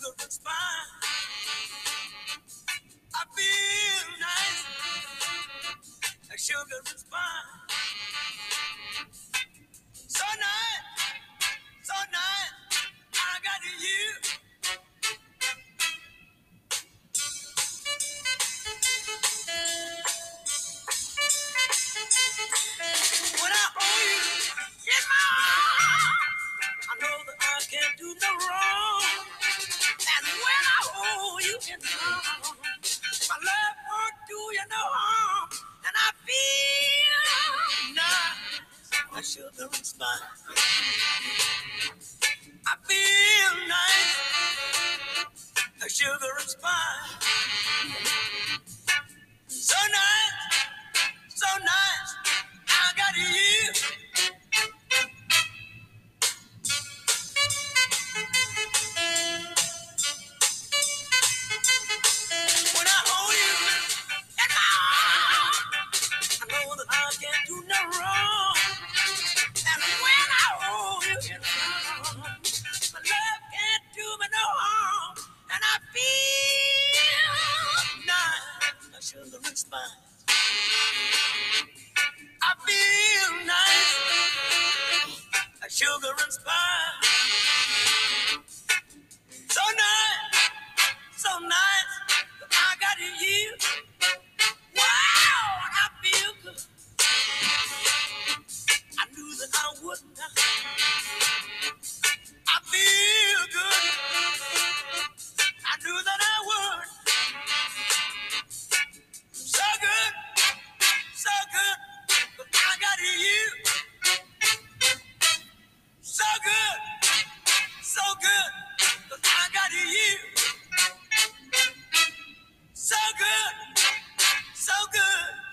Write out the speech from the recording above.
the spine. you know. My love won't do you no harm, and I feel not. I should have responded. fine. I feel nice, like sugar and spice. So nice, so nice, I got to yield. Wow, I feel good. I knew that I would not. I feel good. I knew that I would. good, so good.